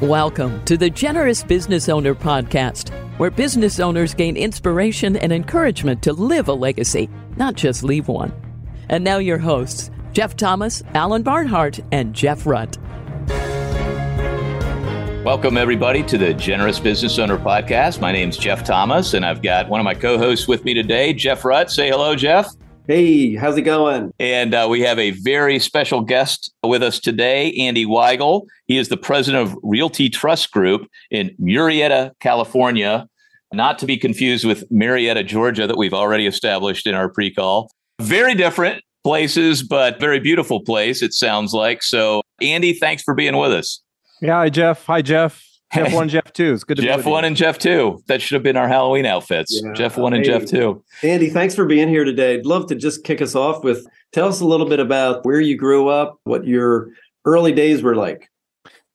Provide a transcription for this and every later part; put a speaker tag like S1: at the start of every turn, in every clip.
S1: Welcome to the Generous Business Owner Podcast, where business owners gain inspiration and encouragement to live a legacy, not just leave one. And now, your hosts, Jeff Thomas, Alan Barnhart, and Jeff Rutt.
S2: Welcome, everybody, to the Generous Business Owner Podcast. My name's Jeff Thomas, and I've got one of my co hosts with me today, Jeff Rutt. Say hello, Jeff.
S3: Hey, how's it going?
S2: And uh, we have a very special guest with us today, Andy Weigel. He is the president of Realty Trust Group in Murrieta, California, not to be confused with Marietta, Georgia, that we've already established in our pre call. Very different places, but very beautiful place, it sounds like. So, Andy, thanks for being with us.
S4: Yeah, hi, Jeff. Hi, Jeff. Jeff one, Jeff two. It's good to be.
S2: Jeff
S4: be
S2: one and Jeff two. That should have been our Halloween outfits. Yeah. Jeff one and hey, Jeff two.
S3: Andy, thanks for being here today. I'd love to just kick us off with tell us a little bit about where you grew up, what your early days were like.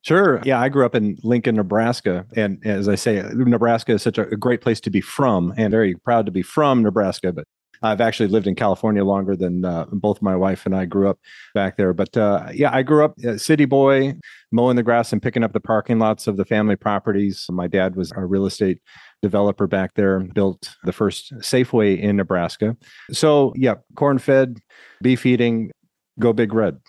S4: Sure. Yeah, I grew up in Lincoln, Nebraska. And as I say, Nebraska is such a great place to be from and very proud to be from Nebraska. But I've actually lived in California longer than uh, both my wife and I grew up back there. But uh, yeah, I grew up a city boy, mowing the grass and picking up the parking lots of the family properties. My dad was a real estate developer back there, built the first Safeway in Nebraska. So yeah, corn fed, beef eating, go big red.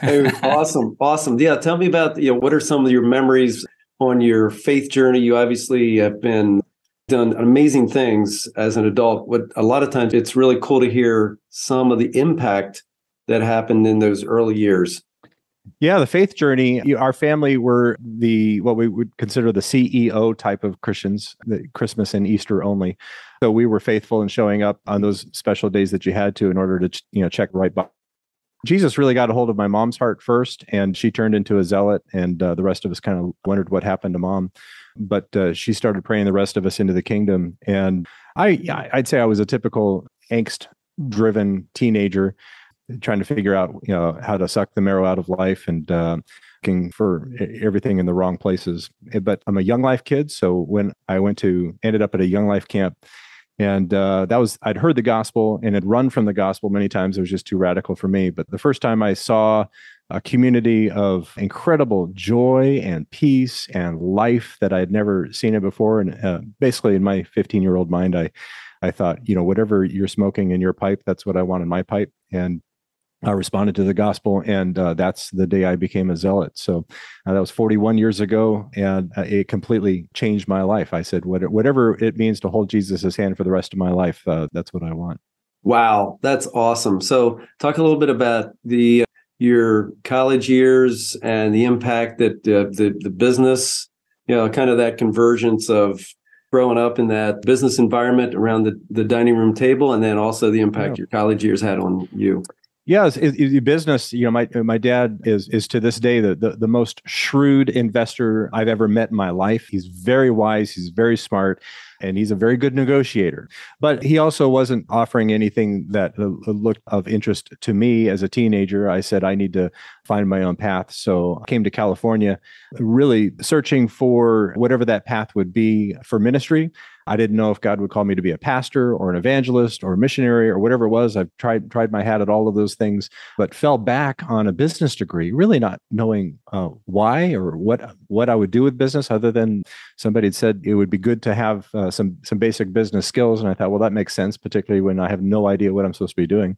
S3: hey, awesome, awesome. Yeah, tell me about you know what are some of your memories on your faith journey? You obviously have been done amazing things as an adult. What a lot of times it's really cool to hear some of the impact that happened in those early years.
S4: Yeah, the faith journey. Our family were the what we would consider the CEO type of Christians, the Christmas and Easter only. So we were faithful in showing up on those special days that you had to in order to you know check right box. Jesus really got a hold of my mom's heart first, and she turned into a zealot, and uh, the rest of us kind of wondered what happened to mom but uh, she started praying the rest of us into the kingdom. And I, I'd say I was a typical angst-driven teenager, trying to figure out, you know, how to suck the marrow out of life and uh, looking for everything in the wrong places. Eh, but I'm a young life kid, so when I went to ended up at a young life camp. And uh, that was, I'd heard the gospel and had run from the gospel many times. It was just too radical for me. But the first time I saw a community of incredible joy and peace and life that I had never seen it before. And uh, basically, in my 15 year old mind, I, I thought, you know, whatever you're smoking in your pipe, that's what I want in my pipe. And I responded to the gospel, and uh, that's the day I became a zealot. So uh, that was 41 years ago, and uh, it completely changed my life. I said, whatever it means to hold Jesus' hand for the rest of my life, uh, that's what I want.
S3: Wow, that's awesome. So, talk a little bit about the your college years and the impact that uh, the the business, you know, kind of that convergence of growing up in that business environment around the, the dining room table, and then also the impact yeah. your college years had on you.
S4: Yeah, it's, it's, business. You know, my my dad is is to this day the, the the most shrewd investor I've ever met in my life. He's very wise. He's very smart and he's a very good negotiator. But he also wasn't offering anything that uh, looked of interest to me as a teenager. I said I need to find my own path. So I came to California, really searching for whatever that path would be for ministry. I didn't know if God would call me to be a pastor or an evangelist or a missionary or whatever it was. I've tried tried my hat at all of those things, but fell back on a business degree, really not knowing uh, why or what what I would do with business, other than somebody had said it would be good to have uh, some some basic business skills. And I thought, well, that makes sense, particularly when I have no idea what I'm supposed to be doing.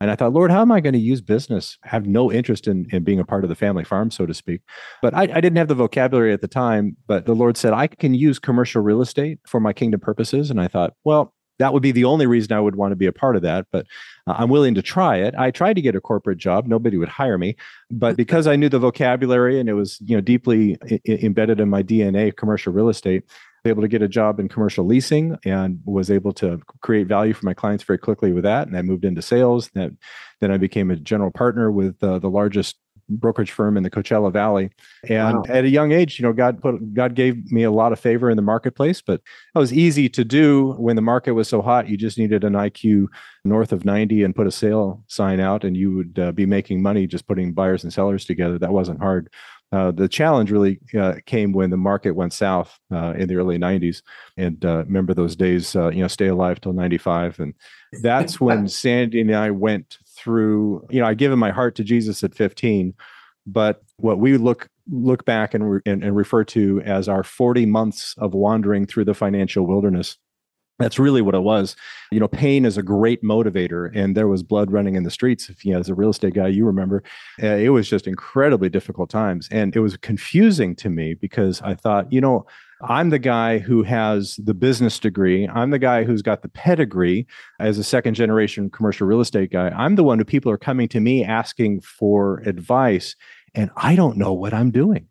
S4: And I thought, Lord, how am I going to use business? I have no interest in, in being a part of the family farm, so to speak. But I, I didn't have the vocabulary at the time. But the Lord said, I can use commercial real estate for my kingdom purposes. And I thought, well, that would be the only reason I would want to be a part of that. But uh, I'm willing to try it. I tried to get a corporate job. Nobody would hire me. But because I knew the vocabulary and it was, you know, deeply I- embedded in my DNA, commercial real estate, able to get a job in commercial leasing and was able to create value for my clients very quickly with that. And I moved into sales. Then, then I became a general partner with uh, the largest brokerage firm in the Coachella Valley. And wow. at a young age, you know, God put God gave me a lot of favor in the marketplace, but it was easy to do when the market was so hot. You just needed an IQ north of 90 and put a sale sign out and you would uh, be making money just putting buyers and sellers together. That wasn't hard. Uh, the challenge really uh, came when the market went south uh, in the early 90s. And uh, remember those days, uh, you know, stay alive till 95. And that's when Sandy and I went through, you know, I given my heart to Jesus at 15. But what we look look back and, re- and, and refer to as our 40 months of wandering through the financial wilderness that's really what it was. You know pain is a great motivator and there was blood running in the streets if you know, as a real estate guy you remember. Uh, it was just incredibly difficult times and it was confusing to me because i thought you know i'm the guy who has the business degree i'm the guy who's got the pedigree as a second generation commercial real estate guy i'm the one who people are coming to me asking for advice and i don't know what i'm doing.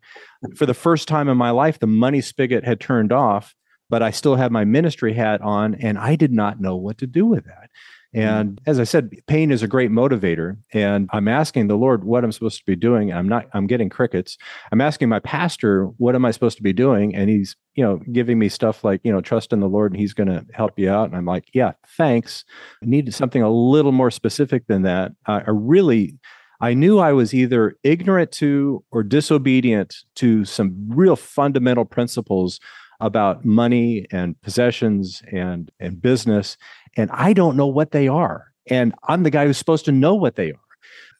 S4: For the first time in my life the money spigot had turned off but I still have my ministry hat on and I did not know what to do with that. Mm-hmm. And as I said, pain is a great motivator. And I'm asking the Lord what I'm supposed to be doing. I'm not, I'm getting crickets. I'm asking my pastor, what am I supposed to be doing? And he's, you know, giving me stuff like, you know, trust in the Lord and he's going to help you out. And I'm like, yeah, thanks. I needed something a little more specific than that. I really, I knew I was either ignorant to or disobedient to some real fundamental principles about money and possessions and and business and I don't know what they are and I'm the guy who's supposed to know what they are.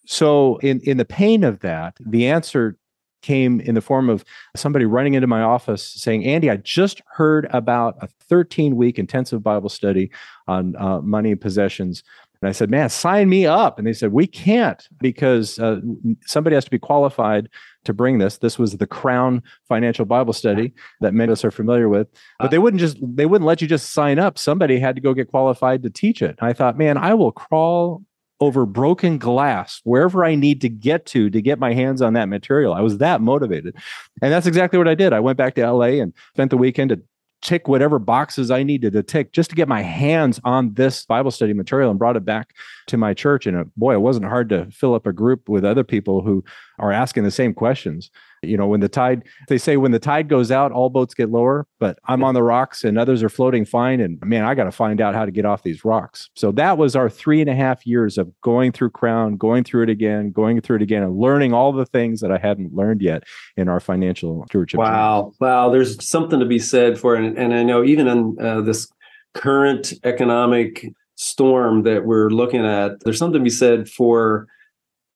S4: So in in the pain of that, the answer came in the form of somebody running into my office saying, Andy, I just heard about a 13 week intensive Bible study on uh, money and possessions. And I said, man, sign me up. And they said, we can't because uh, somebody has to be qualified to bring this. This was the Crown Financial Bible Study that many of us are familiar with. But they wouldn't just they wouldn't let you just sign up. Somebody had to go get qualified to teach it. I thought, man, I will crawl over broken glass wherever I need to get to to get my hands on that material. I was that motivated. And that's exactly what I did. I went back to LA and spent the weekend at tick whatever boxes I needed to tick just to get my hands on this Bible study material and brought it back to my church. And it, boy, it wasn't hard to fill up a group with other people who are asking the same questions you know when the tide they say when the tide goes out all boats get lower but i'm on the rocks and others are floating fine. And man i got to find out how to get off these rocks. So that was our three and a half years of going through crown going through it again going through it again and learning all the things that i hadn't learned yet in our financial stewardship
S3: wow journey. wow. There's something to be said for and, and i know even in uh, this current economic storm that we're looking at there's something to be said for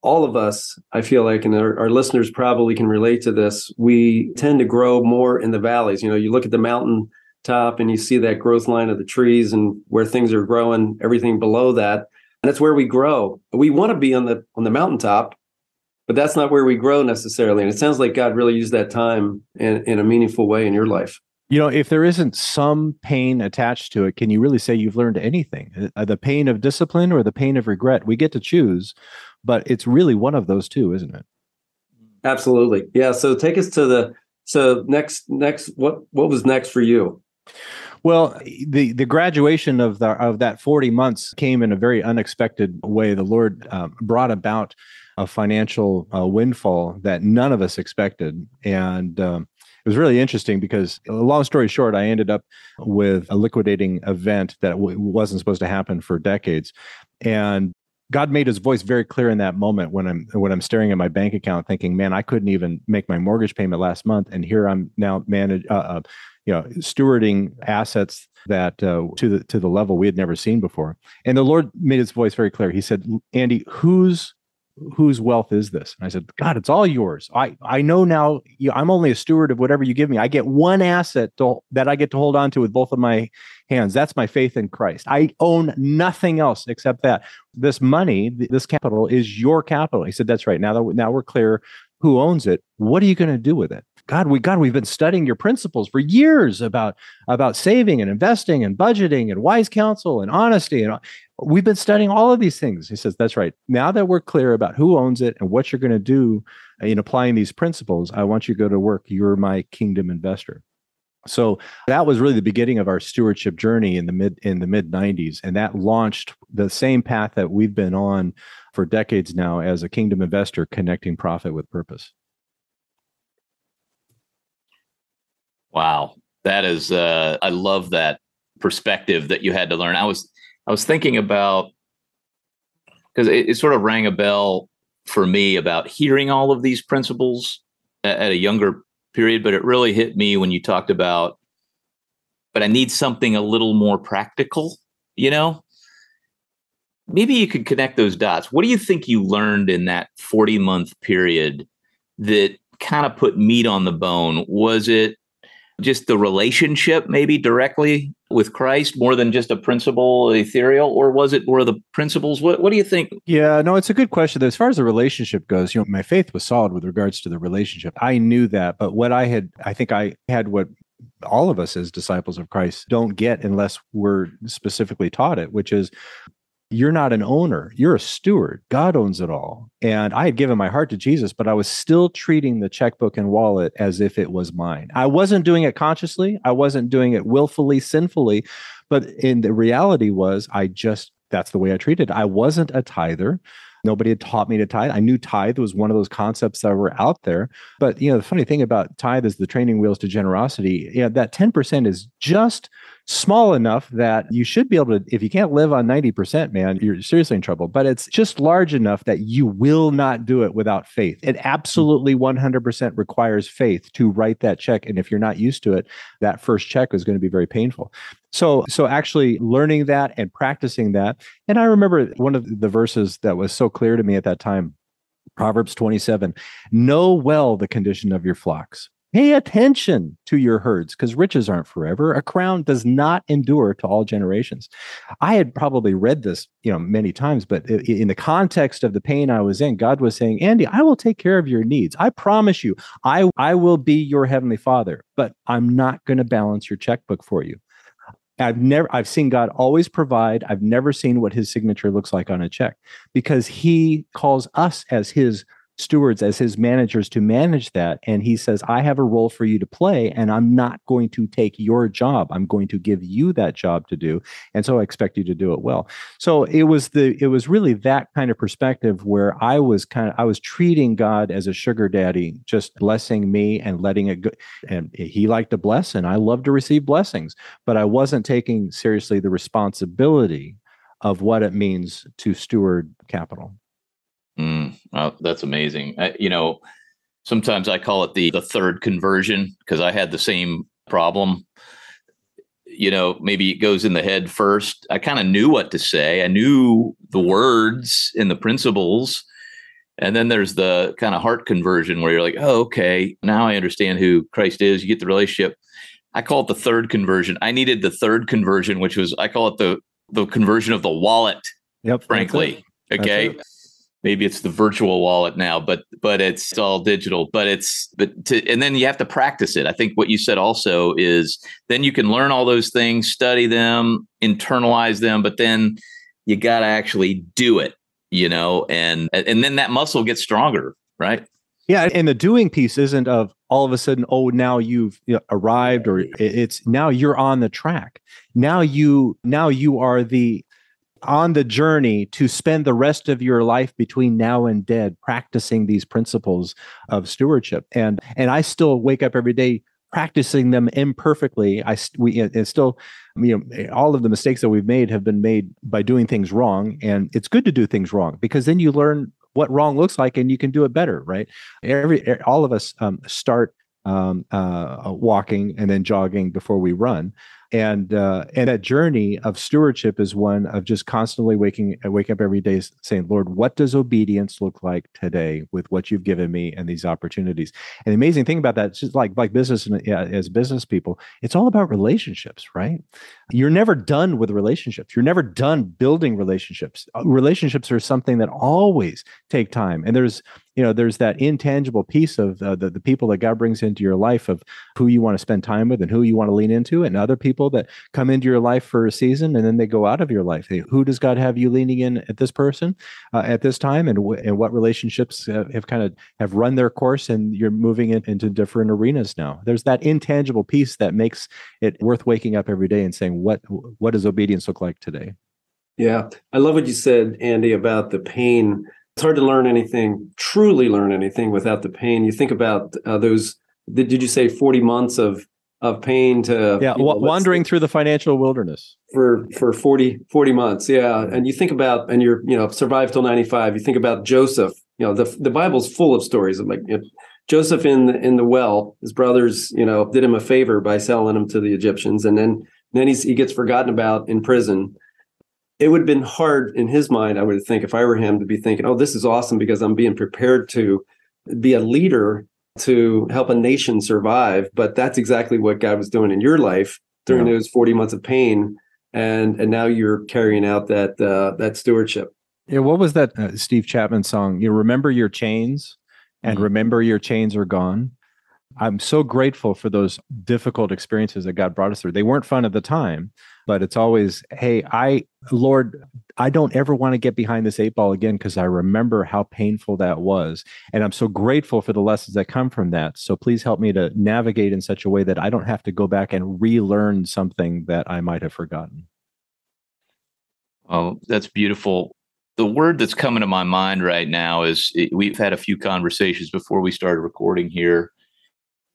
S3: all of us, I feel like, and our, our, listeners probably can relate to this, we tend to grow more in the valleys. You know, you look at the mountain top and you see that growth line of the trees and where things are growing, everything below that. And that's where we grow. We want to be on the on the mountaintop, but that's not where we grow necessarily. And it sounds like God really used that time in, in a meaningful way in your life.
S4: You know, if there isn't some pain attached to it, can you really say you've learned anything? Uh, the pain of discipline or the pain of regret? We get to choose but it's really one of those two, isn't it?
S3: Absolutely. Yeah. So take us to the so next next what what was next for you?
S4: Well, the the graduation of the of that forty months came in a very unexpected way. The Lord um, brought about a financial uh, windfall that none of us expected, and um, it was really interesting because, long story short, I ended up with a liquidating event that w- wasn't supposed to happen for decades, and God made his voice very clear in that moment when I'm when I'm staring at my bank account thinking, man, I couldn't even make my mortgage payment last month and here I'm now manage uh, uh, you know stewarding assets that uh, to the to the level we had never seen before. And the Lord made his voice very clear. He said, "Andy, whose whose wealth is this? And I said, God, it's all yours. I, I know now you, I'm only a steward of whatever you give me. I get one asset to, that I get to hold on to with both of my hands. That's my faith in Christ. I own nothing else except that. This money, this capital is your capital. He said, that's right. Now that now we're clear who owns it. What are you going to do with it? God, we God, we've been studying your principles for years about about saving and investing and budgeting and wise counsel and honesty and we've been studying all of these things. He says, That's right. Now that we're clear about who owns it and what you're going to do in applying these principles, I want you to go to work. You're my kingdom investor. So that was really the beginning of our stewardship journey in the mid in the mid 90s and that launched the same path that we've been on for decades now as a kingdom investor connecting profit with purpose.
S2: Wow. That is uh I love that perspective that you had to learn. I was I was thinking about because it, it, sort of rang a bell for me about hearing all of these principles at, at a younger period, but it really hit me when you talked about, but I need something a little more practical, you know? Maybe you could connect those dots. What do you think you learned in that 40 month period that kind of put meat on the bone? Was it just the relationship maybe directly with Christ more than just a principle ethereal or was it were the principles what what do you think?
S4: Yeah no it's a good question as far as the relationship goes you know my faith was solid with regards to the relationship. I knew that but what I had I think I had what all of us as disciples of Christ don't get unless we're specifically taught it which is you're not an owner you're a steward god owns it all and i had given my heart to jesus but i was still treating the checkbook and wallet as if it was mine i wasn't doing it consciously i wasn't doing it willfully sinfully but in the reality was i just that's the way i treated It. i wasn't a tither Nobody had taught me to tithe. I knew tithe was one of those concepts that were out there. But you know, the funny thing about tithe is the training wheels to generosity. Yeah, that 10% is just small enough that you should be able to, if you can't live on 90%, man, you're seriously in trouble. But it's just large enough that you will not do it without faith. It absolutely 100% requires faith to write that check. And if you're not used to it, that first check is going to be very painful. So, so actually learning that and practicing that. And I remember one of the verses that was so clear to me at that time Proverbs 27 Know well the condition of your flocks Pay attention to your herds because riches aren't forever. A crown does not endure to all generations. I had probably read this, you know, many times, but in the context of the pain I was in, God was saying, "Andy, I will take care of your needs. I promise you. I I will be your heavenly Father, but I'm not going to balance your checkbook for you." I've never I've seen God always provide. I've never seen what his signature looks like on a check because he calls us as his stewards as his managers to manage that and he says i have a role for you to play and i'm not going to take your job. I'm going to give you that job to do and so i expect you to do it well. So it was the it was really that kind of perspective where i was kind of i was treating god as a sugar daddy just blessing me and letting it go and he liked to bless and i love to receive blessings but i wasn't taking seriously the responsibility of what it means to steward capital
S2: Mm, that's amazing. I, you know, sometimes I call it the the third conversion because I had the same problem. You know, maybe it goes in the head first. I kind of knew what to say. I knew the words and the principles. And then there's the kind of heart conversion where you're like, oh, okay, now I understand who Christ is. You get the relationship. I call it the third conversion. I needed the third conversion, which was I call it the the conversion of the wallet.
S4: Yep.
S2: Frankly. Okay maybe it's the virtual wallet now but but it's all digital but it's but to and then you have to practice it. I think what you said also is then you can learn all those things study them internalize them but then you got to actually do it you know and and then that muscle gets stronger right?
S4: Yeah and the doing piece isn't of all of a sudden oh now you've arrived or it's now you're on the track. Now you now you are the on the journey to spend the rest of your life between now and dead practicing these principles of stewardship. And and i still wake up every day practicing them imperfectly. I we it's still you know all of the mistakes that we've made have been made by doing things wrong. And it's good to do things wrong because then you learn what wrong looks like and you can do it better right? Every all of us um, start um, uh, walking and then jogging before we run and uh, and that journey of stewardship is one of just constantly waking wake up every day saying lord what does obedience look like today with what you've given me and these opportunities? And the amazing thing about that is just like like business and as business people it's all about relationships right? You're never done with relationships. You're never done building relationships. Uh, relationships are something that always take time. And there's you know there's that intangible piece of uh, the, the people that god brings into your life of who you want to spend time with and who you want to lean into and other people that come into your life for a season and then they go out of your life. Who does god have you leaning in at this person uh, at this time and, w- and what relationships have, have, kind of have run their course and you're moving in, into different arenas now? There's that intangible piece that makes it worth waking up every day and saying what what does obedience look like today?
S3: Yeah. I love what you said andy about the pain it's hard to learn anything, truly learn anything without the pain. You think about uh, those. Did, did you say forty months of of pain to
S4: yeah w- wandering through the financial wilderness
S3: for for 40 40 months yeah and you think about and you're you know survive till 95 you think about joseph you know the the bible's full of stories of like you know, joseph in the, in the well his brothers you know did him a favor by selling him to the egyptians and then then he's, he gets forgotten about in prison it would have been hard in his mind, I would think, if I were him, to be thinking, "Oh, this is awesome because I'm being prepared to be a leader to help a nation survive. But that's exactly what God was doing in your life during yeah. those 40 months of pain. And and now you're carrying out that uh, that stewardship.
S4: Yeah, what was that uh, Steve Chapman song? You remember your chains and mm-hmm. remember your chains are gone. I'm so grateful for those difficult experiences that God brought us through. They weren't fun at the time, but it's always, hey, I, Lord, I don't ever want to get behind this eight ball again because I remember how painful that was. And I'm so grateful for the lessons that come from that. So please help me to navigate in such a way that I don't have to go back and relearn something that I might have forgotten.
S2: Oh, that's beautiful. The word that's coming to my mind right now is we've had a few conversations before we started recording here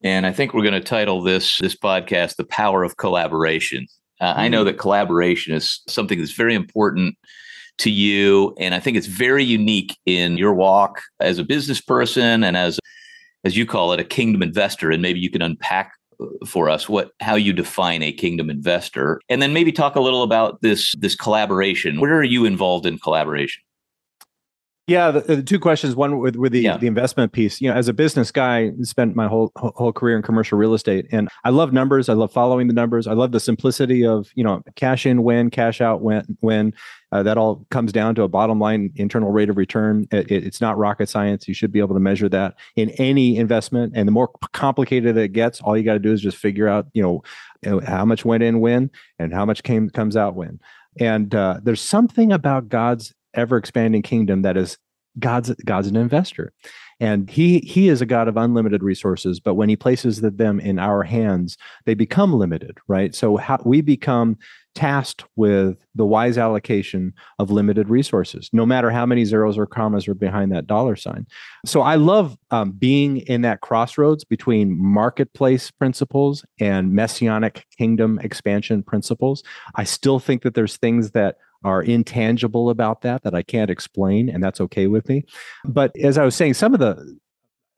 S2: and I think we're going to title this this podcast "The Power of Collaboration." Uh, I know mm. that collaboration is something that's very important to you, and I think it's very unique in your walk as a business person and as as you call it, a kingdom investor. And maybe you can unpack uh, for us what how you define a kingdom investor, and then maybe talk a little about this this collaboration. Where are you involved in collaboration?
S4: Yeah, the, the, two questions. One with with the, yeah. the investment piece. You know, as a business guy, spent my whole whole career in commercial real estate, and I love numbers. I love following the numbers. I love the simplicity of you know cash in when, cash out when. When uh, that all comes down to a bottom line internal rate of return. It, it, it's not rocket science. You should be able to measure that in any investment. And the more complicated it gets, all you got to do is just figure out you know how much went in when and how much came comes out when. And uh, there's something about God's ever expanding kingdom that is God's God's an investor. And he he is a God of unlimited resources, but when he places them in our hands, they become limited, right? So how, we become tasked with the wise allocation of limited resources, no matter how many zeros or commas are behind that dollar sign. So I love um, being in that crossroads between marketplace principles and messianic kingdom expansion principles. I still think that there's things that are intangible about that that I can't explain, and that's okay with me. But as I was saying, some of the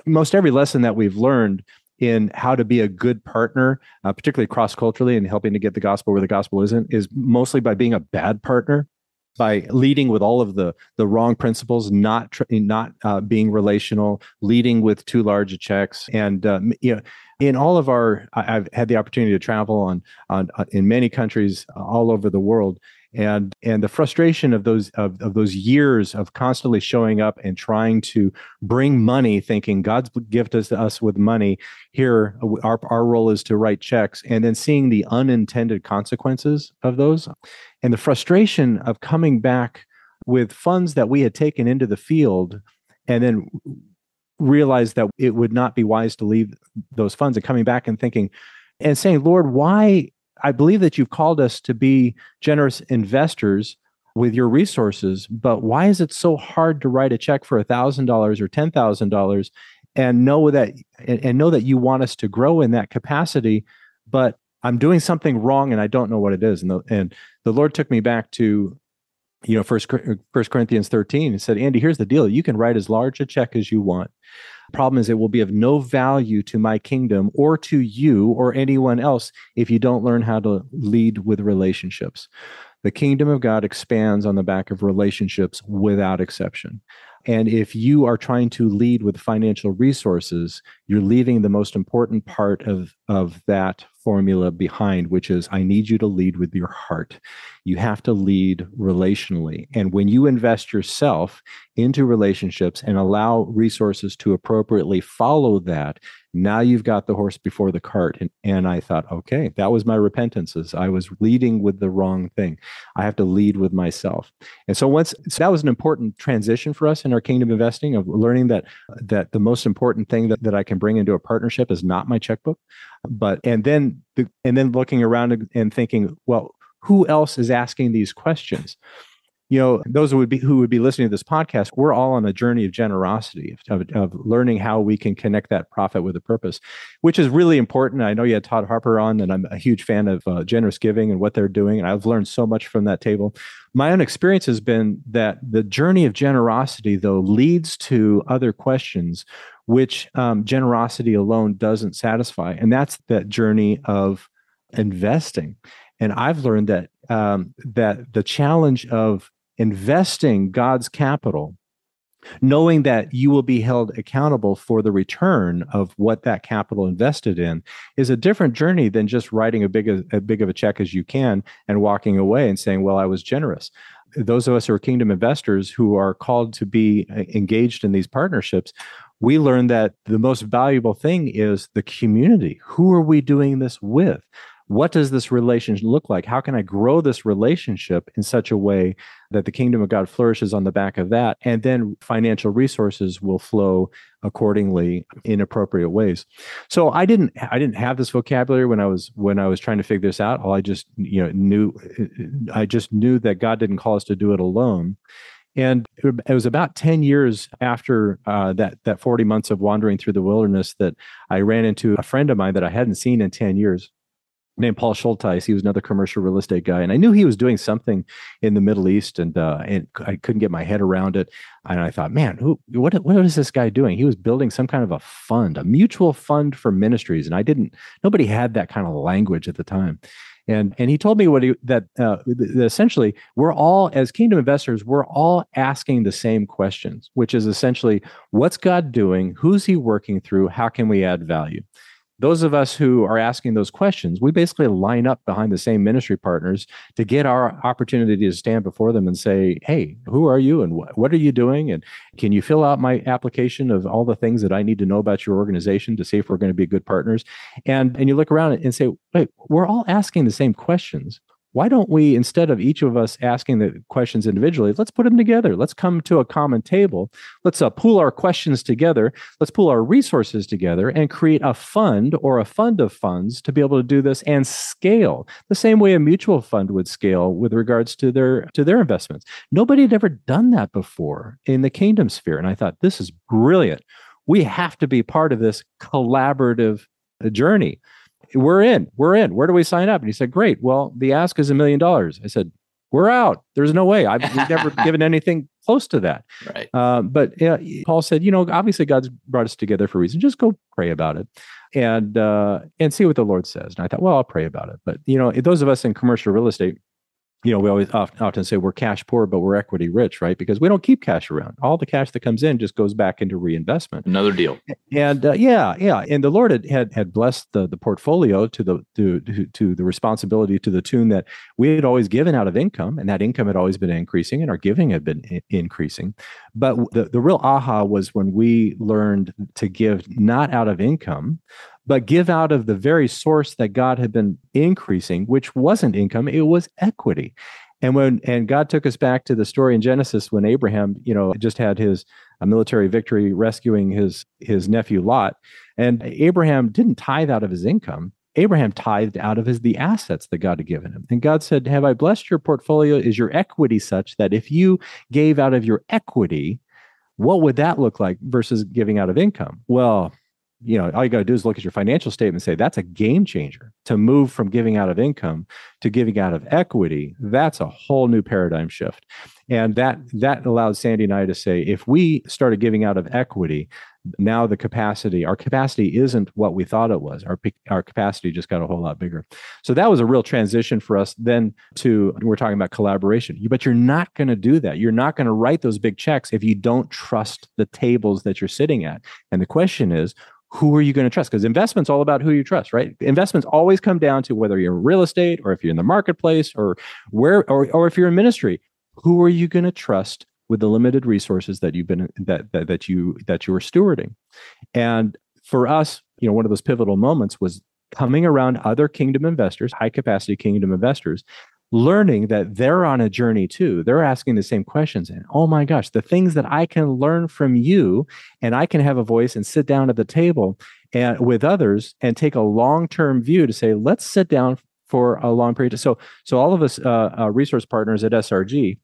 S4: most every lesson that we've learned in how to be a good partner, uh, particularly cross culturally and helping to get the gospel where the gospel isn't, is mostly by being a bad partner, by leading with all of the the wrong principles, not tr- not uh, being relational, leading with too large a checks, and uh, you know. In all of our, I've had the opportunity to travel on, on, on in many countries all over the world, and and the frustration of those of, of those years of constantly showing up and trying to bring money thinking god's gifted us, us with money. Here our, our role is to write checks. And then seeing the unintended consequences of those and the frustration of coming back with funds that we had taken into the field and then realized that it would not be wise to leave those funds and coming back and thinking and saying lord why I believe that you've called us to be generous investors with your resources, but why is it so hard to write a check for $1,000 or $10,000 and know that and, know that you want us to grow in that capacity, but I'm doing something wrong and I don't know what it is. And the, and the Lord took me back to, you know, first, uh, first Corinthians 13 and said, Andy, here's the deal. You can write as large a check as you want. Problem is, it will be of no value to my kingdom or to you or anyone else if you don't learn how to lead with relationships. The kingdom of God expands on the back of relationships without exception. And if you are trying to lead with financial resources, you're leaving the most important part of, of that formula behind, which is I need you to lead with your heart. You have to lead relationally. And when you invest yourself into relationships and allow resources to appropriately follow that, now you've got the horse before the cart. And, and I thought, okay, that was my repentance. I was leading with the wrong thing. I have to lead with myself. And so once so that was an important transition for us in our kingdom investing of learning that that the most important thing that, that I can bring into a partnership is not my checkbook. But and then the, and then looking around and thinking, well, who else is asking these questions? you know those who would be who would be listening to this podcast we're all on a journey of generosity of, of learning how we can connect that profit with a purpose which is really important i know you had todd harper on and i'm a huge fan of uh, generous giving and what they're doing and i've learned so much from that table my own experience has been that the journey of generosity though leads to other questions which um, generosity alone doesn't satisfy. And that's that journey of investing. And i've learned that um, that the challenge of investing God's capital knowing that you will be held accountable for the return of what that capital invested in is a different journey than just writing a big a big of a check as you can and walking away and saying well i was generous. Those of us who are kingdom investors who are called to be uh, engaged in these partnerships we learn that the most valuable thing is the community who are we doing this with what does this relationship look like? How can I grow this relationship in such a way that the kingdom of God flourishes on the back of that? And then financial resources will flow accordingly in appropriate ways. So I didn't I didn't have this vocabulary when I was when I was trying to figure this out. All I just you know knew I just knew that God didn't call us to do it alone. And it was about 10 years after uh, that, that 40 months of wandering through the wilderness that I ran into a friend of mine that I hadn't seen in 10 years named Paul Shultheis. He was another commercial real estate guy, and I knew he was doing something in the Middle East, and uh, and I couldn't get my head around it. And I thought, man, who, what what is this guy doing? He was building some kind of a fund, a mutual fund for ministries, and I didn't. Nobody had that kind of language at the time. And, and he told me what he, that, uh, that essentially we're all as kingdom investors we're all asking the same questions which is essentially what's god doing? Who's he working through? How can we add value those of us who are asking those questions, we basically line up behind the same ministry partners to get our opportunity to stand before them and say, Hey, who are you and wh- what are you doing? And can you fill out my application of all the things that I need to know about your organization to see if we're going to be good partners? And, and you look around and say, Wait, we're all asking the same questions why don't we instead of each of us asking the questions individually let's put them together. Let's come to a common table. Let's uh, pool our questions together. Let's pool our resources together and create a fund or a fund of funds to be able to do this and scale the same way a mutual fund would scale with regards to their to their investments. Nobody had ever done that before in the kingdom sphere and i thought this is brilliant. We have to be part of this collaborative journey we're in, we're in. Where do we sign up? And he said, great. Well, the ask is a million dollars. I said, we're out. There's no way. I've never given anything close to that.
S2: Right.
S4: Uh, but uh, Paul said, you know, obviously God's brought us together for a reason. Just go pray about it, and uh, and see what the Lord says. And I thought, well, I'll pray about it. But you know, those of us in commercial real estate, you know, we always often say we're cash poor, but we're equity rich, right? Because we don't keep cash around. All the cash that comes in just goes back into reinvestment.
S2: Another deal.
S4: And uh, yeah, yeah. And the Lord had had, had blessed the, the portfolio to the to, to, to the responsibility to the tune that we had always given out of income, and that income had always been increasing, and our giving had been I- increasing. But the the real aha was when we learned to give not out of income, but give out of the very source that God had been increasing, which wasn't income, it was equity. And when and God took us back to the story in Genesis when Abraham, you know, just had his a military victory rescuing his his nephew Lot, and Abraham didn't tithe out of his income. Abraham tithed out of his the assets that God had given him. And God said, Have I blessed your portfolio? Is your equity such that if you gave out of your equity, what would that look like versus giving out of income? Well, you know, all you got to do is look at your financial statement and say that's a game changer to move from giving out of income to giving out of equity. That's a whole new paradigm shift. And that that allowed Sandy and I to say if we started giving out of equity, now the capacity, our capacity isn't what we thought it was. Our our capacity just got a whole lot bigger. So that was a real transition for us. Then to we're talking about collaboration. But you're not going to do that. You're not going to write those big checks if you don't trust the tables that you're sitting at. And the question is, who are you going to trust? Because investment's all about who you trust, right? Investments always come down to whether you're in real estate or if you're in the marketplace or where or, or if you're in ministry. Who are you going to trust with the limited resources that you've been that, that that you that you are stewarding? And for us, you know, one of those pivotal moments was coming around other kingdom investors, high capacity kingdom investors learning that they're on a journey too. They're asking the same questions. And oh my gosh, the things that I can learn from you, and I can have a voice and sit down at the table and with others and take a long-term view to say, let's sit down for a long period. So, so all of us uh, uh, resource partners at SRG,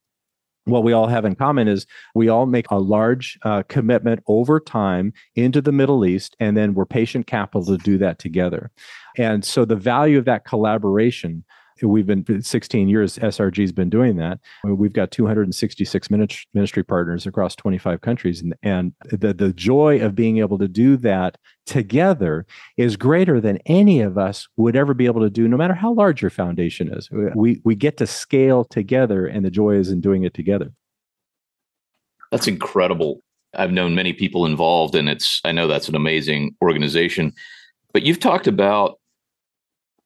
S4: what we all have in common is we all make a large uh, commitment over time into the Middle East, and then we're patient capital to do that together. And so the value of that collaboration we've been 16 years srg's been doing that. We've got 266 ministry partners across 25 countries and, and the, the joy of being able to do that together is greater than any of us would ever be able to do no matter how large your foundation is. We we get to scale together and the joy is in doing it together.
S2: That's incredible. I've known many people involved, and it's I know that's an amazing organization. But you've talked about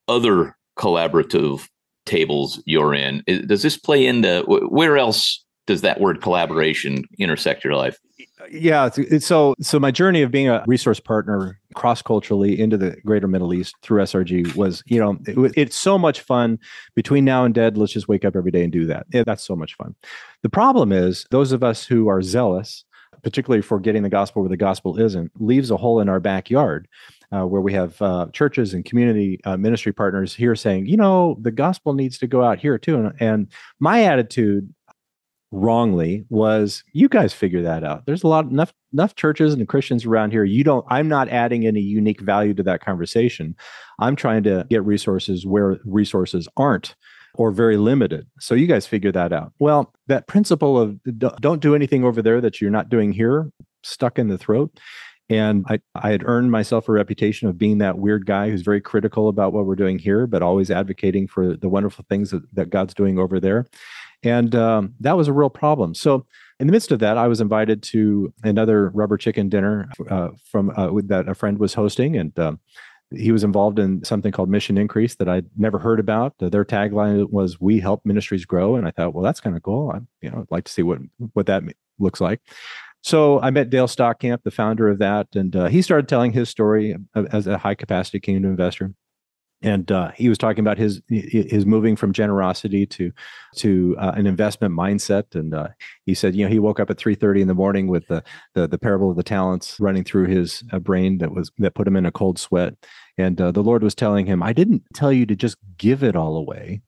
S2: other collaborative tables you're in. Does this play into where else does that word collaboration intersect your life?
S4: Yeah, it's, so so my journey of being a resource partner cross culturally into the greater Middle East through SRG was, you know, it, it's so much fun. Between now and dead, let's just wake up every day and do that. Yeah, that's so much fun. The problem is those of us who are zealous, particularly for getting the gospel where the gospel isn't, leaves a hole in our backyard. Uh, where we have uh, churches and community uh, ministry partners here saying, you know, the gospel needs to go out here too. And, and my attitude wrongly was you guys figure that out. There's a lot enough enough churches and christians around here. You don't i'm not adding any unique value to that conversation. I'm trying to get resources where resources aren't or very limited. So you guys figure that out. Well that principle of don't do anything over there that you're not doing here stuck in the throat and I, I had earned myself a reputation of being that weird guy who's very critical about what we're doing here, but always advocating for the wonderful things that, that God's doing over there. And um, that was a real problem. So, in the midst of that, I was invited to another rubber chicken dinner uh, from uh, that a friend was hosting, and um, he was involved in something called Mission Increase that I'd never heard about. Their tagline was "We help ministries grow," and I thought, well, that's kind of cool. I, you know, I'd like to see what what that looks like. So I met Dale Stockamp, the founder of that, and uh, he started telling his story as a high capacity kingdom investor. And uh, he was talking about his his moving from generosity to to uh, an investment mindset. And uh, he said you know he woke up at 3:30 in the morning with the, the, the parable of the talents running through his uh, brain that was that put him in a cold sweat. And uh, the lord was telling him i didn't tell you to just give it all away.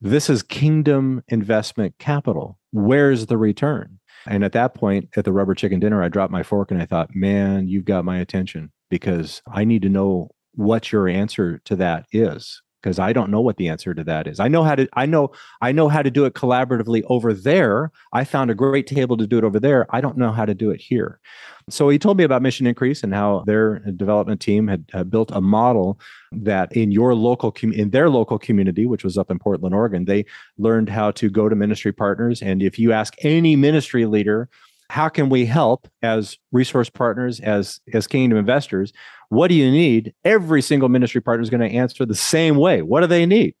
S4: This is kingdom investment capital. Where's the return and at that point at the rubber chicken dinner i dropped my fork and i thought man you've got my attention because i need to know what your answer to that is because I don't know what the answer to that is. I know how to I know I know how to do it collaboratively over there. I found a great table to do it over there. I don't know how to do it here. So he told me about Mission Increase and how their uh, development team had, had built a model that in your local com- in their local community, which was up in Portland, Oregon, they learned how to go to ministry partners and if you ask any ministry leader how can we help as resource partners as as kingdom investors what do you need? Every single ministry partner is going to answer the same way. What do they need?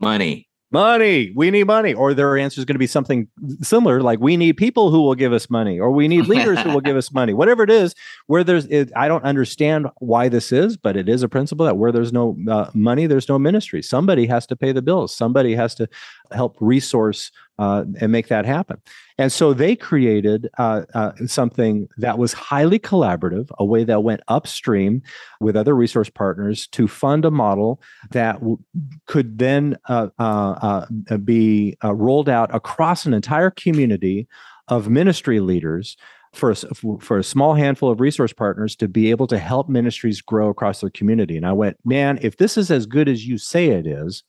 S2: Money.
S4: Money. We need money. Or their answer is going to be something similar, like we need people who will give us money, or we need leaders who will give us money. Whatever it is, where there's, it, I don't understand why this is, but it is a principle that where there's no uh, money, there's no ministry. Somebody has to pay the bills. Somebody has to help resource uh, and make that happen. And so they created uh, uh, something that was highly collaborative, a way that went upstream with other resource partners to fund a model that w- could then uh, uh, uh, be rolled out across an entire community of ministry leaders for a, for a small handful of resource partners to be able to help ministries grow across their community. And I went, man, if this is as good as you say it is,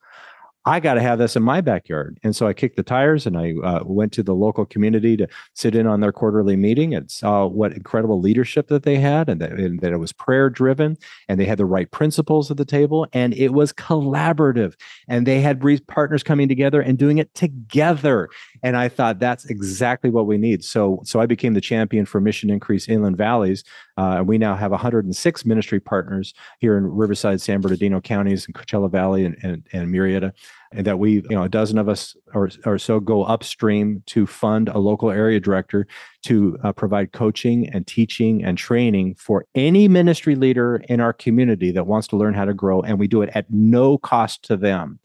S4: I got to have this in my backyard. And so I kicked the tires and I uh, went to the local community to sit in on their quarterly meeting and saw what incredible leadership that they had and that, and that it was prayer driven and they had the right principles at the table and it was collaborative and they had partners coming together and doing it together. And I thought that's exactly what we need. So, so I became the champion for Mission Increase Inland Valleys. Uh, and we now have 106 ministry partners here in Riverside, San Bernardino counties, and Coachella Valley, and, and, and Murrieta and that we, you know, a dozen of us or, or so go upstream to fund a local area director to uh, provide coaching and teaching and training for any ministry leader in our community that wants to learn how to grow. And we do it at no cost to them.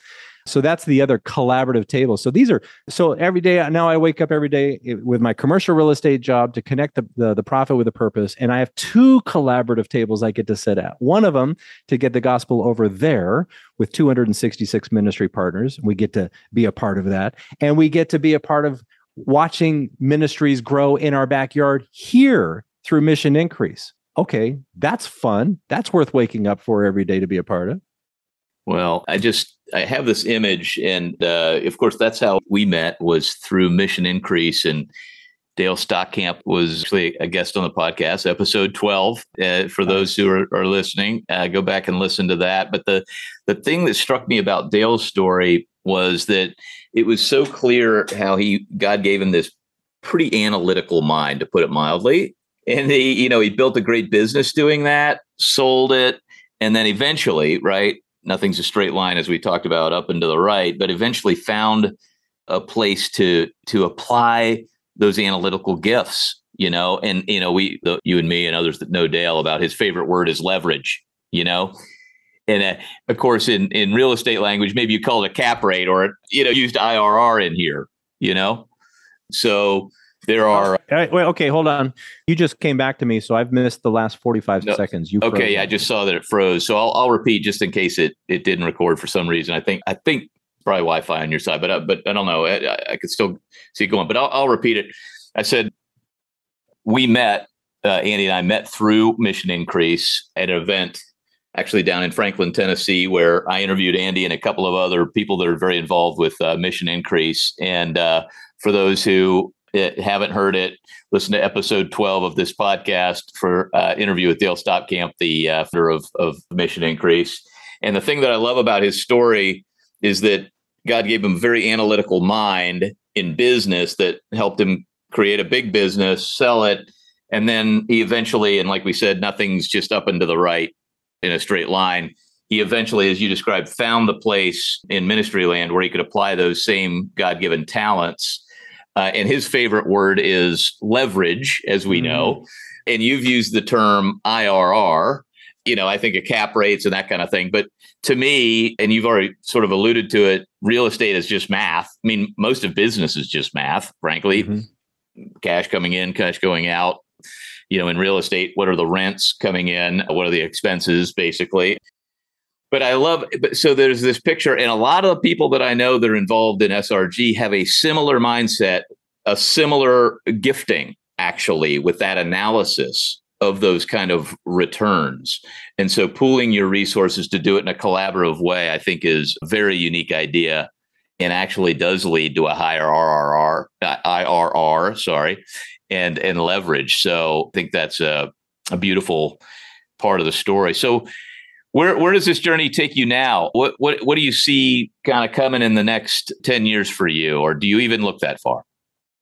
S4: So that's the other collaborative table. So these are so every day now I wake up every day eh, with my commercial real estate job to connect the, the, the profit with the purpose. And I have two collaborative tables I get to sit at. One of them to get the gospel over there with 266 ministry partners. We get to be a part of that. And we get to be a part of watching ministries grow in our backyard here through mission increase. Okay, that's fun. That's worth waking up for every day to be a part of.
S2: Well, I just I have this image, and uh, of course, that's how we met was through Mission Increase, and Dale Stockamp was actually a guest on the podcast, episode twelve. Uh, for those who are, are listening, uh, go back and listen to that. But the the thing that struck me about Dale's story was that it was so clear how he God gave him this pretty analytical mind, to put it mildly. And he, you know, he built a great business doing that, sold it, and then eventually, right? Nothing's a straight line as we talked about up and to the right, but eventually found a place to to apply those analytical gifts, you know. And you know, we, the, you and me and others that know Dale about his favorite word is leverage, you know and uh, of course in in real estate language maybe you call it a cap rate or you know used irr in here you know so there are
S4: wait okay hold on. You just came back to me so i've missed the last 45 no, seconds. You
S2: okay i just saw that it froze. So I'll, I'll repeat just in case it it didn't record for some reason. I think i think probably wi-fi on your side but uh, but i don't know. I, I could still see it going but I'll, I'll repeat it. I said we met uh, andy and i met through mission increase at an event actually down in Franklin, Tennessee, where I interviewed Andy and a couple of other people that are very involved with uh, Mission Increase. And uh, for those who haven't heard it, listen to episode 12 of this podcast for uh, interview with Dale Stockamp, the uh, founder of, of Mission Increase. And the thing that I love about his story is that God gave him a very analytical mind in business that helped him create a big business, sell it, and then he eventually, and like we said, nothing's just up and to the right in a straight line. He eventually, as you described, found the place in ministry land where he could apply those same God given talents. Uh, and his favorite word is leverage, as we mm know. And you've used the term IRR. You know, I think of cap rates and that kind of thing. But to me, and you've already sort of alluded to it, real estate is just math. I mean, most of business is just math, frankly. Mm-hmm. Cash coming in, cash going out you know, in real estate, what are the rents coming in? What are the expenses, basically? But I love, so there's this picture, and a lot of the people that I know that are involved in SRG have a similar mindset, a similar gifting, actually, with that analysis of those kind of returns. And so pooling your resources to do it in a collaborative way, I think is a very unique idea and actually does lead to a higher RRR, IRR, sorry, and and leverage. So I think that's a, a beautiful part of the story. So where where does this journey take you now? What what what do you see kind of coming in the next 10 years for you or do you even look that far?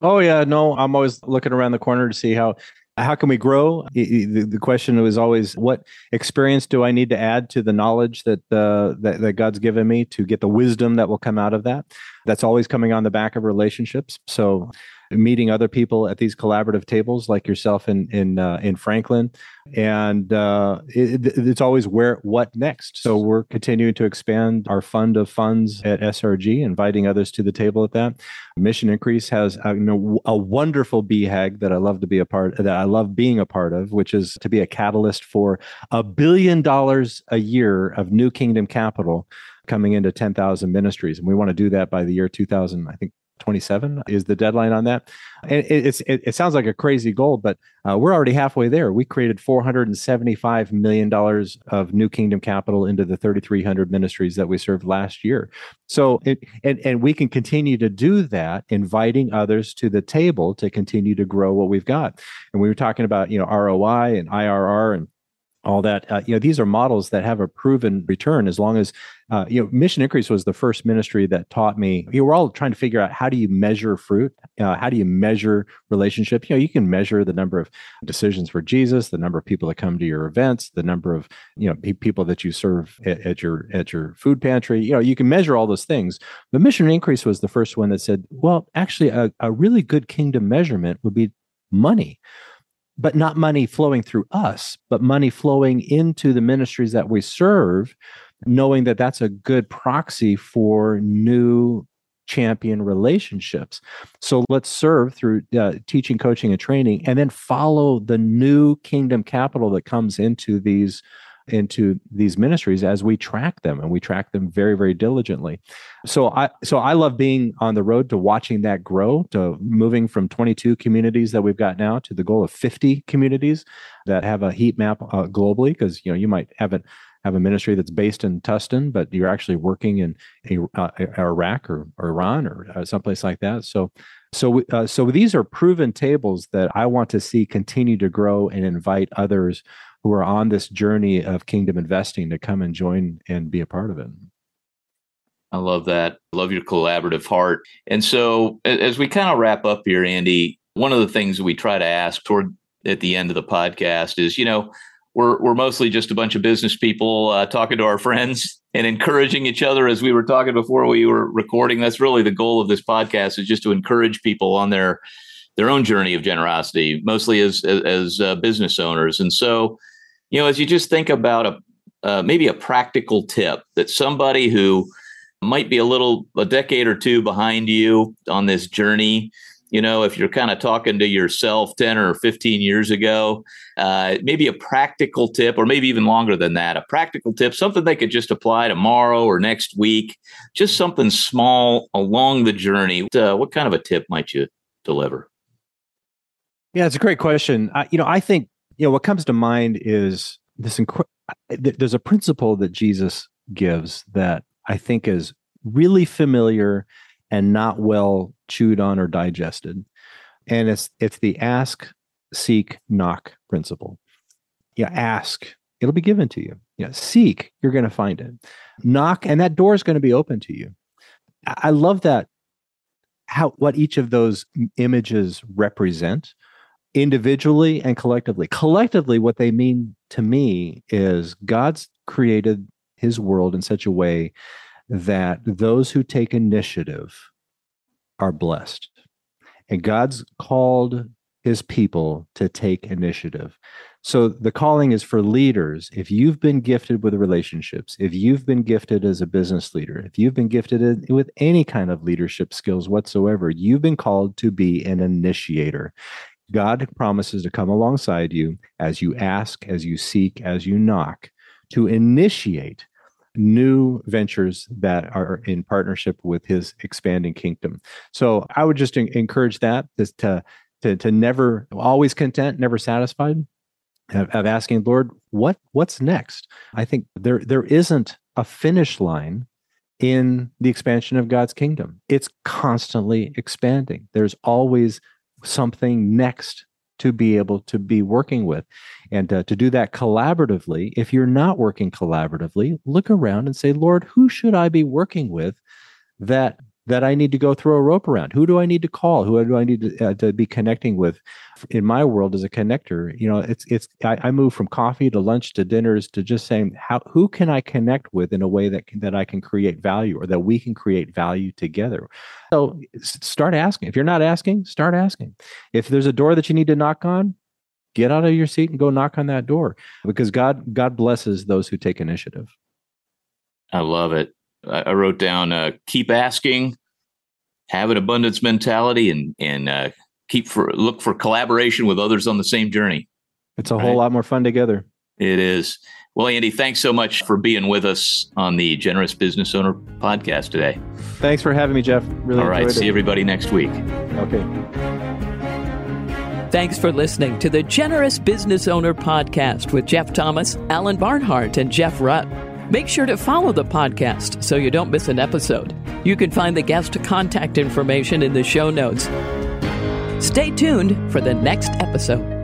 S4: Oh yeah, no, I'm always looking around the corner to see how how can we grow? The, question was always, what experience do I need to add to the knowledge that, uh, that that God's given me to get the wisdom that will come out of that? That's always coming on the back of relationships. So meeting other people at these collaborative tables like yourself in in uh, in Franklin. And uh, it, it's always where what next? So we're continuing to expand our fund of funds at SRG inviting others to the table at that. Mission increase has a, you know, a wonderful BHAG that I love to be a part that I love being a part of which is to be a catalyst for a billion dollars a year of new kingdom capital coming into 10,000 ministries. And we want to do that by the year 2000, I think 27 is the deadline on that. And it, it, it sounds like a crazy goal, but uh, we're already halfway there. We created $475 million of new kingdom capital into the 3,300 ministries that we served last year. So, it, and, and we can continue to do that, inviting others to the table to continue to grow what we've got. And we were talking about, you know, ROI and IRR and all that uh, you know these are models that have a proven return as long as uh, you know mission increase was the first ministry that taught me you know, we're all trying to figure out how do you measure fruit? Uh, how do you measure relationship you know you can measure the number of decisions for jesus the number of people that come to your events the number of you know pe- people that you serve at, at, your at your food pantry. You know you can measure all those things. But mission increase was the first one that said well actually a, a really good kingdom measurement would be money but not money flowing through us, but money flowing into the ministries that we serve, knowing that that's a good proxy for new champion relationships. So let's serve through uh, teaching, coaching, and training, and then follow the new kingdom capital that comes into these into these ministries as we track them and we track them very very diligently so i so i love being on the road to watching that grow to moving from 22 communities that we've got now to the goal of 50 communities that have a heat map uh, globally because you know you might have it have a ministry that's based in Tustin, but you're actually working in uh, Iraq or, or, Iran or uh, someplace like that. So, so, uh, so these are proven tables that I want to see continue to grow and invite others who are on this journey of kingdom investing to come and join and be a part of it.
S2: I love that. Love your collaborative heart. And so, as we kind of wrap up here, Andy, one of the things we try to ask toward at the end of the podcast is, you know, we're we're mostly just a bunch of business people uh, talking to our friends and encouraging each other as we were talking before we were recording. That's really the goal of this podcast is just to encourage people on their their own journey of generosity, mostly as as, as uh, business owners. And so, you know, as you just think about a uh, maybe a practical tip that somebody who might be a little a decade or two behind you on this journey you know if you're kind of talking to yourself 10 or 15 years ago uh, maybe a practical tip or maybe even longer than that a practical tip something they could just apply tomorrow or next week just something small along the journey. Uh, what kind of a tip might you deliver?
S4: Yeah it's a great question. I, you know i think you know what comes to mind is this inc- there's a principle that jesus gives that i think is really familiar and not well chewed on or digested. And it's it's the ask, seek, knock principle. You ask, it'll be given to you. You seek, you're going to find it. Knock, and that door is going to be open to you. I love that how what each of those images represent individually and collectively. Collectively, what they mean to me is God's created his world in such a way that those who take initiative are blessed. And God's called his people to take initiative. So the calling is for leaders. If you've been gifted with relationships, if you've been gifted as a business leader, if you've been gifted with any kind of leadership skills whatsoever, you've been called to be an initiator. God promises to come alongside you as you ask, as you seek, as you knock, to initiate new ventures that are in partnership with his expanding kingdom. So I would just encourage that to to to never always content, never satisfied, of asking Lord, what what's next? I think there there isn't a finish line in the expansion of God's kingdom. It's constantly expanding. There's always something next to be able to be working with. And uh, to do that collaboratively if you're not working collaboratively look around and say lord who should i be working with that that I need to go throw a rope around? Who do I need to call? Who do I need to, uh, to be connecting with? In my world as a connector, you know, it's it's I, I, move from coffee to lunch to dinners to just saying how who can I connect with in a way that can, that I can create value or that we can create value together. So start asking. If you're not asking, start asking. If there's a door that you need to knock on, get out of your seat and go knock on that door because God God blesses those who take initiative.
S2: I love it. I wrote down uh, keep asking, have an abundance mentality, and and uh, keep for look for collaboration with others on the same journey.
S4: It's a right? whole lot more fun together.
S2: It is. Well, Andy, thanks so much for being with us on the Generous Business Owner podcast today.
S4: Thanks for having me, Jeff. Really.
S2: All right. See it. everybody next week.
S4: Okay.
S1: Thanks for listening to the Generous Business Owner podcast with Jeff Thomas, Alan Barnhart, and Jeff Rutt. Make sure to follow the podcast so you don't miss an episode. You can find the guest contact information in the show notes. Stay tuned for the next episode.